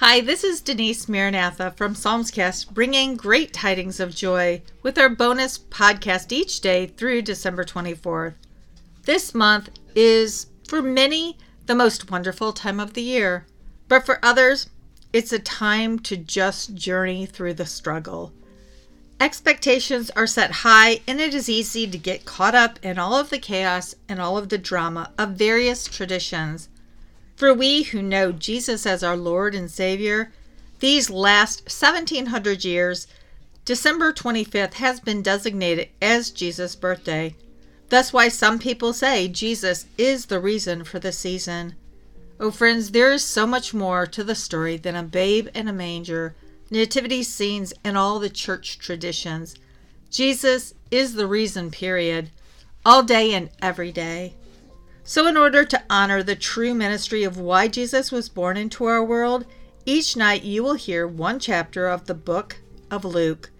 Hi, this is Denise Maranatha from Psalmscast, bringing great tidings of joy with our bonus podcast each day through December 24th. This month is, for many, the most wonderful time of the year, but for others, it's a time to just journey through the struggle. Expectations are set high, and it is easy to get caught up in all of the chaos and all of the drama of various traditions. For we who know Jesus as our Lord and Savior, these last 1700 years, December 25th has been designated as Jesus' birthday. That's why some people say Jesus is the reason for the season. Oh, friends, there is so much more to the story than a babe in a manger, nativity scenes, and all the church traditions. Jesus is the reason, period, all day and every day. So, in order to honor the true ministry of why Jesus was born into our world, each night you will hear one chapter of the book of Luke.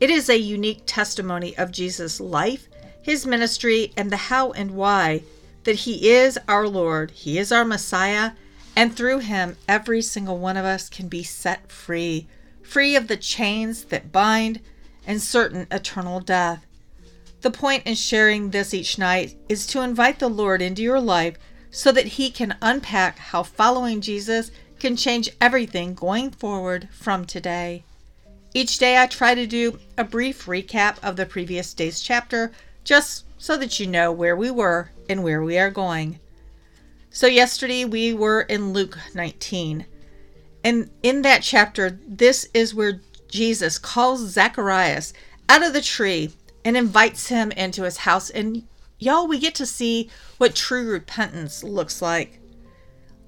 It is a unique testimony of Jesus' life, his ministry, and the how and why that he is our Lord, he is our Messiah, and through him, every single one of us can be set free, free of the chains that bind and certain eternal death. The point in sharing this each night is to invite the Lord into your life so that He can unpack how following Jesus can change everything going forward from today. Each day, I try to do a brief recap of the previous day's chapter just so that you know where we were and where we are going. So, yesterday we were in Luke 19. And in that chapter, this is where Jesus calls Zacharias out of the tree and invites him into his house. And y'all, we get to see what true repentance looks like.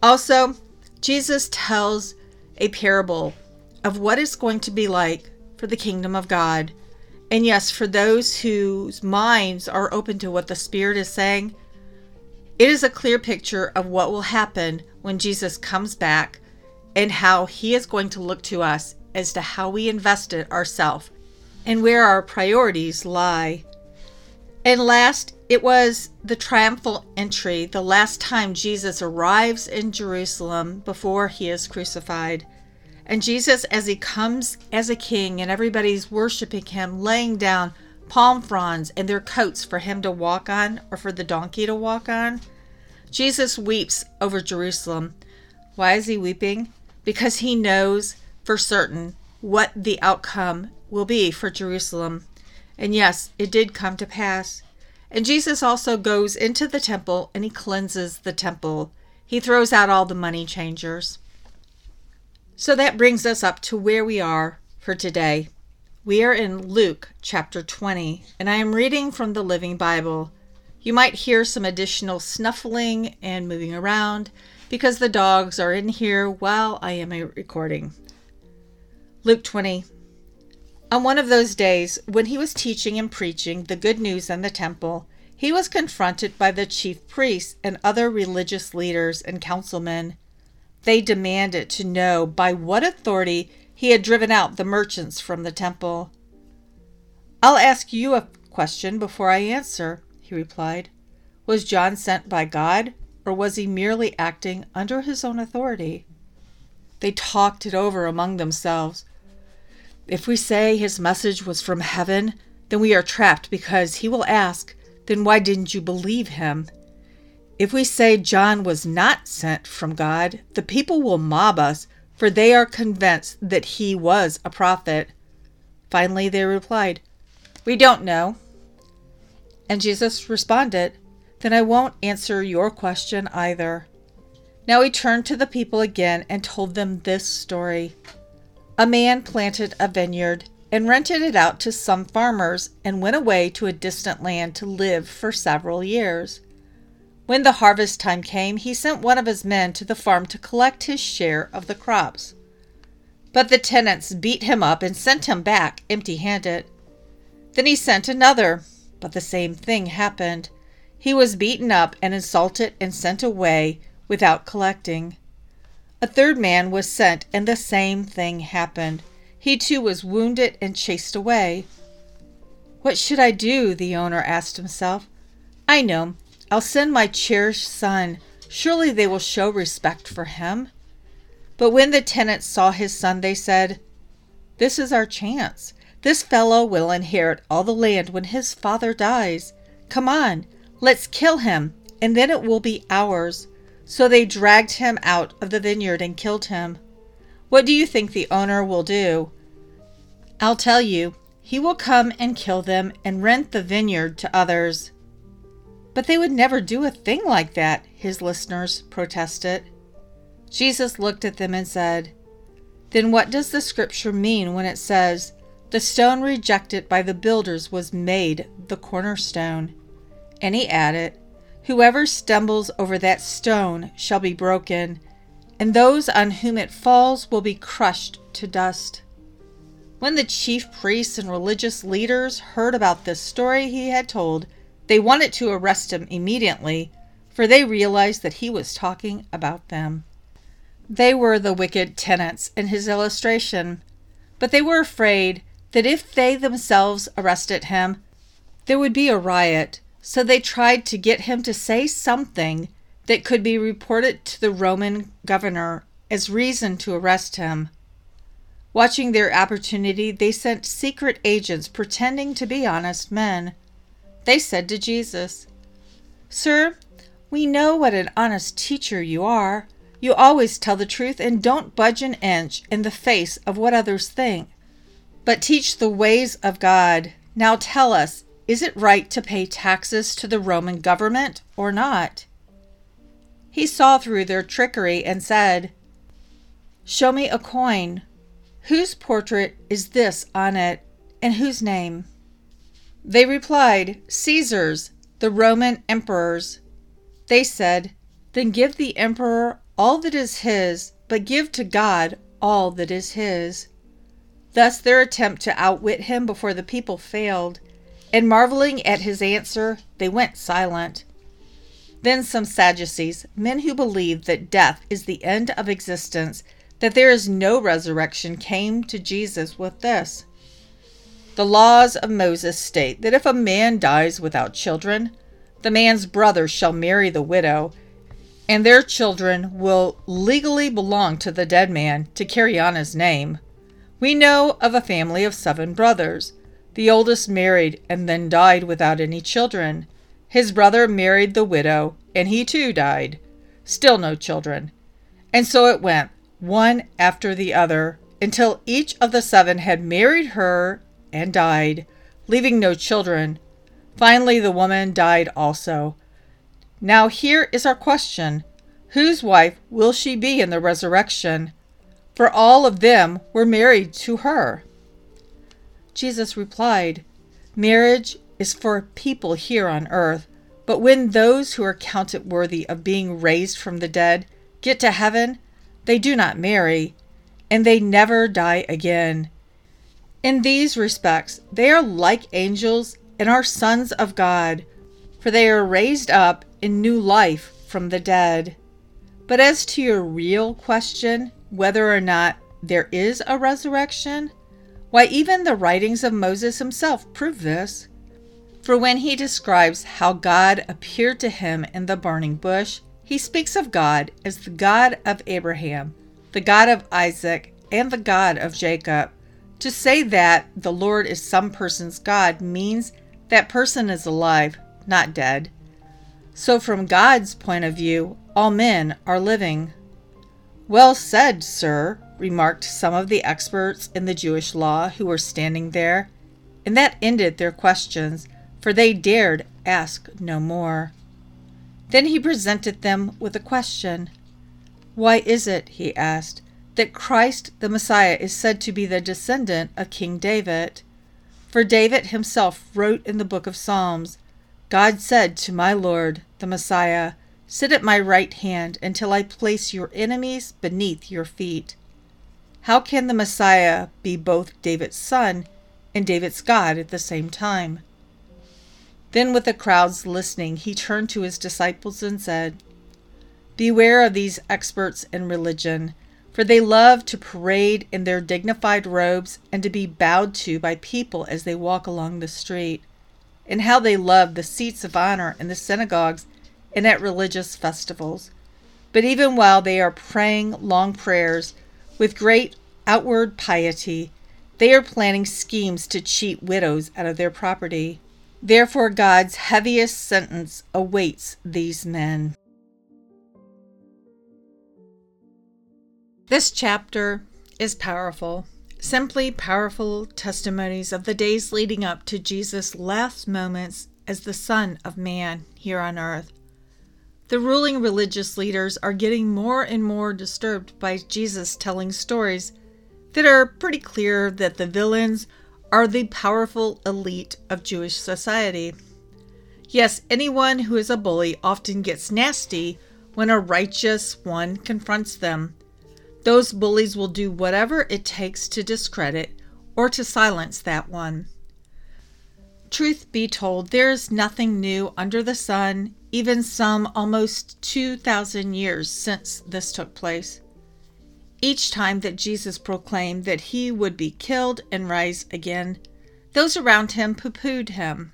Also, Jesus tells a parable of what it's going to be like for the kingdom of God. And yes, for those whose minds are open to what the Spirit is saying, it is a clear picture of what will happen when Jesus comes back and how he is going to look to us as to how we invested ourselves and where our priorities lie. And last, it was the triumphal entry, the last time Jesus arrives in Jerusalem before he is crucified. And Jesus, as he comes as a king and everybody's worshiping him, laying down palm fronds and their coats for him to walk on or for the donkey to walk on, Jesus weeps over Jerusalem. Why is he weeping? Because he knows for certain what the outcome will be for Jerusalem. And yes, it did come to pass. And Jesus also goes into the temple and he cleanses the temple. He throws out all the money changers. So that brings us up to where we are for today. We are in Luke chapter 20, and I am reading from the Living Bible. You might hear some additional snuffling and moving around because the dogs are in here while I am recording. Luke 20, on one of those days, when he was teaching and preaching the good news in the temple, he was confronted by the chief priests and other religious leaders and councilmen. They demanded to know by what authority he had driven out the merchants from the temple. I'll ask you a question before I answer, he replied. Was John sent by God, or was he merely acting under his own authority? They talked it over among themselves. If we say his message was from heaven, then we are trapped because he will ask, Then why didn't you believe him? If we say John was not sent from God, the people will mob us, for they are convinced that he was a prophet. Finally, they replied, We don't know. And Jesus responded, Then I won't answer your question either. Now he turned to the people again and told them this story. A man planted a vineyard and rented it out to some farmers and went away to a distant land to live for several years. When the harvest time came, he sent one of his men to the farm to collect his share of the crops. But the tenants beat him up and sent him back empty handed. Then he sent another, but the same thing happened. He was beaten up and insulted and sent away without collecting. A third man was sent, and the same thing happened. He too was wounded and chased away. What should I do? the owner asked himself. I know. I'll send my cherished son. Surely they will show respect for him. But when the tenants saw his son, they said, This is our chance. This fellow will inherit all the land when his father dies. Come on, let's kill him, and then it will be ours. So they dragged him out of the vineyard and killed him. What do you think the owner will do? I'll tell you, he will come and kill them and rent the vineyard to others. But they would never do a thing like that, his listeners protested. Jesus looked at them and said, Then what does the scripture mean when it says, The stone rejected by the builders was made the cornerstone? And he added, Whoever stumbles over that stone shall be broken, and those on whom it falls will be crushed to dust. When the chief priests and religious leaders heard about this story he had told, they wanted to arrest him immediately, for they realized that he was talking about them. They were the wicked tenants in his illustration, but they were afraid that if they themselves arrested him, there would be a riot, so they tried to get him to say something that could be reported to the Roman governor as reason to arrest him. Watching their opportunity, they sent secret agents pretending to be honest men. They said to Jesus, Sir, we know what an honest teacher you are. You always tell the truth and don't budge an inch in the face of what others think, but teach the ways of God. Now tell us, is it right to pay taxes to the Roman government or not? He saw through their trickery and said, Show me a coin. Whose portrait is this on it, and whose name? They replied, Caesar's, the Roman emperor's. They said, Then give the emperor all that is his, but give to God all that is his. Thus their attempt to outwit him before the people failed, and marveling at his answer, they went silent. Then some Sadducees, men who believed that death is the end of existence, that there is no resurrection, came to Jesus with this. The laws of Moses state that if a man dies without children, the man's brother shall marry the widow and their children will legally belong to the dead man to carry on his name. We know of a family of seven brothers. The oldest married and then died without any children. His brother married the widow, and he too died. Still no children. And so it went, one after the other, until each of the seven had married her and died, leaving no children. Finally, the woman died also. Now here is our question Whose wife will she be in the resurrection? For all of them were married to her. Jesus replied, Marriage is for people here on earth, but when those who are counted worthy of being raised from the dead get to heaven, they do not marry, and they never die again. In these respects, they are like angels and are sons of God, for they are raised up in new life from the dead. But as to your real question, whether or not there is a resurrection, why, even the writings of Moses himself prove this. For when he describes how God appeared to him in the burning bush, he speaks of God as the God of Abraham, the God of Isaac, and the God of Jacob. To say that the Lord is some person's God means that person is alive, not dead. So, from God's point of view, all men are living. Well said, sir, remarked some of the experts in the Jewish law who were standing there, and that ended their questions, for they dared ask no more. Then he presented them with a question. Why is it, he asked, that Christ the Messiah is said to be the descendant of King David? For David himself wrote in the book of Psalms, God said to my Lord, the Messiah, Sit at my right hand until I place your enemies beneath your feet. How can the Messiah be both David's son and David's God at the same time? Then, with the crowds listening, he turned to his disciples and said, Beware of these experts in religion, for they love to parade in their dignified robes and to be bowed to by people as they walk along the street and how they love the seats of honor in the synagogues and at religious festivals. But even while they are praying long prayers with great outward piety, they are planning schemes to cheat widows out of their property. Therefore, God's heaviest sentence awaits these men. This chapter is powerful. Simply powerful testimonies of the days leading up to Jesus' last moments as the Son of Man here on earth. The ruling religious leaders are getting more and more disturbed by Jesus telling stories that are pretty clear that the villains are the powerful elite of Jewish society. Yes, anyone who is a bully often gets nasty when a righteous one confronts them. Those bullies will do whatever it takes to discredit or to silence that one. Truth be told, there is nothing new under the sun, even some almost 2,000 years since this took place. Each time that Jesus proclaimed that he would be killed and rise again, those around him pooh poohed him.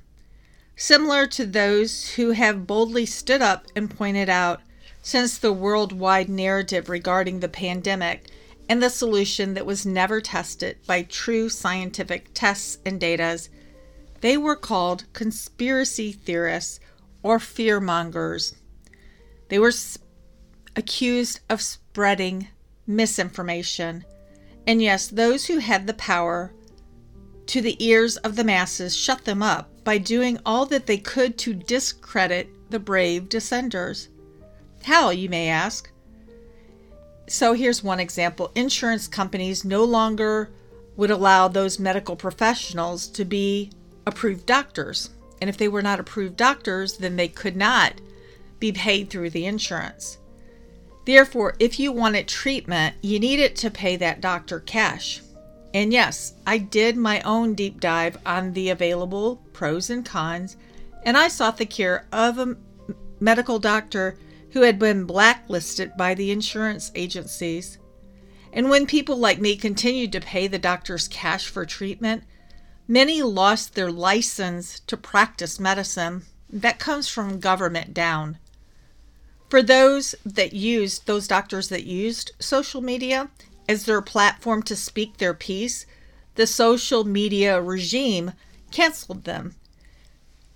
Similar to those who have boldly stood up and pointed out, since the worldwide narrative regarding the pandemic and the solution that was never tested by true scientific tests and data, they were called conspiracy theorists or fearmongers. They were accused of spreading misinformation. And yes, those who had the power to the ears of the masses shut them up by doing all that they could to discredit the brave dissenters. How, you may ask? So here's one example insurance companies no longer would allow those medical professionals to be approved doctors. And if they were not approved doctors, then they could not be paid through the insurance. Therefore, if you wanted treatment, you needed to pay that doctor cash. And yes, I did my own deep dive on the available pros and cons, and I sought the care of a medical doctor who had been blacklisted by the insurance agencies. And when people like me continued to pay the doctors cash for treatment, many lost their license to practice medicine. That comes from government down. For those that used, those doctors that used social media as their platform to speak their piece, the social media regime canceled them.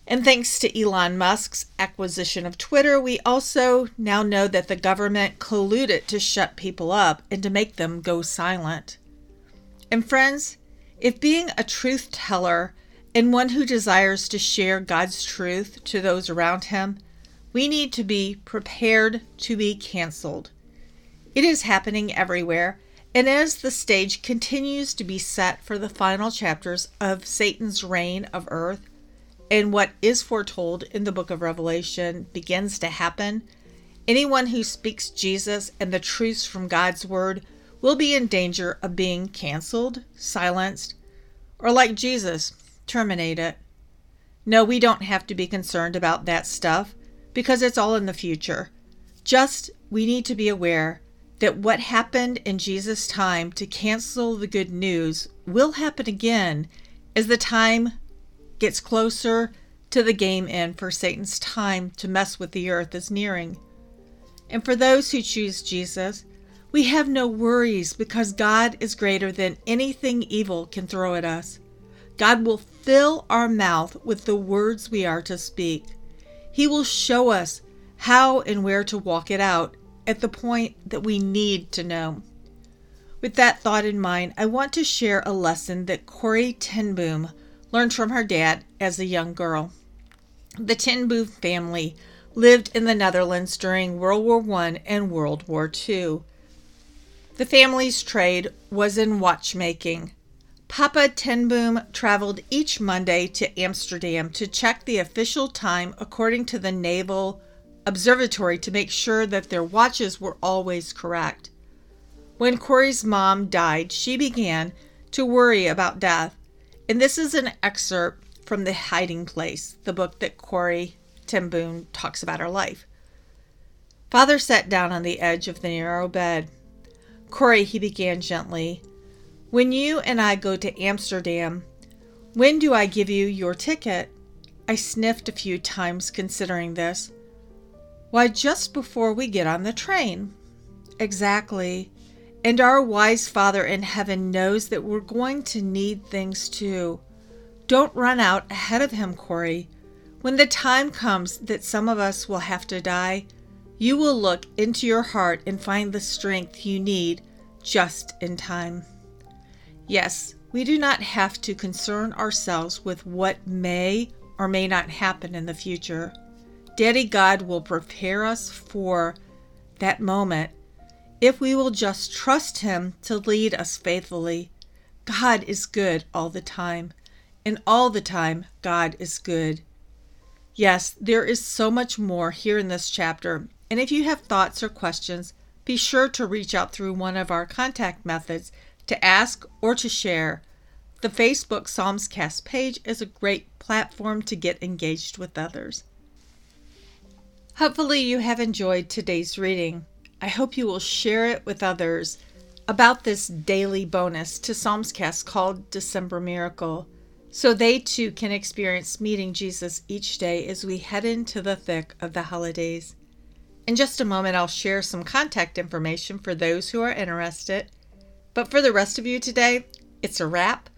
And thanks to Elon Musk's acquisition of Twitter, we also now know that the government colluded to shut people up and to make them go silent. And friends, if being a truth teller and one who desires to share God's truth to those around him we need to be prepared to be canceled. It is happening everywhere, and as the stage continues to be set for the final chapters of Satan's reign of earth, and what is foretold in the book of Revelation begins to happen, anyone who speaks Jesus and the truths from God's word will be in danger of being canceled, silenced, or like Jesus, terminated. No, we don't have to be concerned about that stuff because it's all in the future. Just we need to be aware that what happened in Jesus' time to cancel the good news will happen again as the time gets closer to the game end for Satan's time to mess with the earth is nearing. And for those who choose Jesus, we have no worries because God is greater than anything evil can throw at us. God will fill our mouth with the words we are to speak. He will show us how and where to walk it out at the point that we need to know. With that thought in mind, I want to share a lesson that Corrie ten Boom learned from her dad as a young girl. The ten Boom family lived in the Netherlands during World War I and World War II. The family's trade was in watchmaking. Papa ten Boom traveled each Monday to Amsterdam to check the official time according to the Naval Observatory to make sure that their watches were always correct. When Corrie's mom died, she began to worry about death. And this is an excerpt from The Hiding Place, the book that Corrie ten Boom talks about her life. Father sat down on the edge of the narrow bed. Corrie, he began gently, when you and I go to Amsterdam, when do I give you your ticket? I sniffed a few times considering this. Why, just before we get on the train. Exactly. And our wise Father in heaven knows that we're going to need things too. Don't run out ahead of Him, Corrie. When the time comes that some of us will have to die, you will look into your heart and find the strength you need just in time. Yes, we do not have to concern ourselves with what may or may not happen in the future. Daddy God will prepare us for that moment if we will just trust Him to lead us faithfully. God is good all the time, and all the time, God is good. Yes, there is so much more here in this chapter, and if you have thoughts or questions, be sure to reach out through one of our contact methods to ask or to share. The Facebook Psalmscast page is a great platform to get engaged with others. Hopefully, you have enjoyed today's reading. I hope you will share it with others about this daily bonus to Psalmscast called December Miracle, so they too can experience meeting Jesus each day as we head into the thick of the holidays. In just a moment, I'll share some contact information for those who are interested. But for the rest of you today, it's a wrap.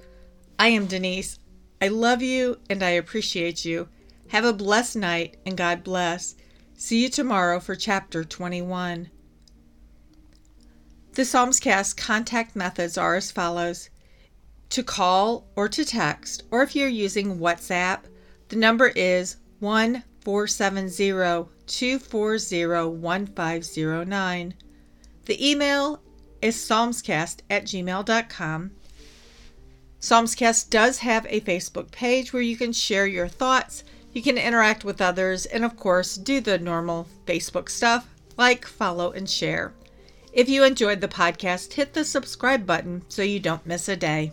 I am Denise. I love you and I appreciate you. Have a blessed night and God bless. See you tomorrow for chapter 21. The Psalmscast contact methods are as follows to call or to text, or if you're using WhatsApp, the number is 1 470 240 1509. The email is psalmscast at gmail.com. Psalmscast does have a Facebook page where you can share your thoughts, you can interact with others, and of course, do the normal Facebook stuff like, follow, and share. If you enjoyed the podcast, hit the subscribe button so you don't miss a day.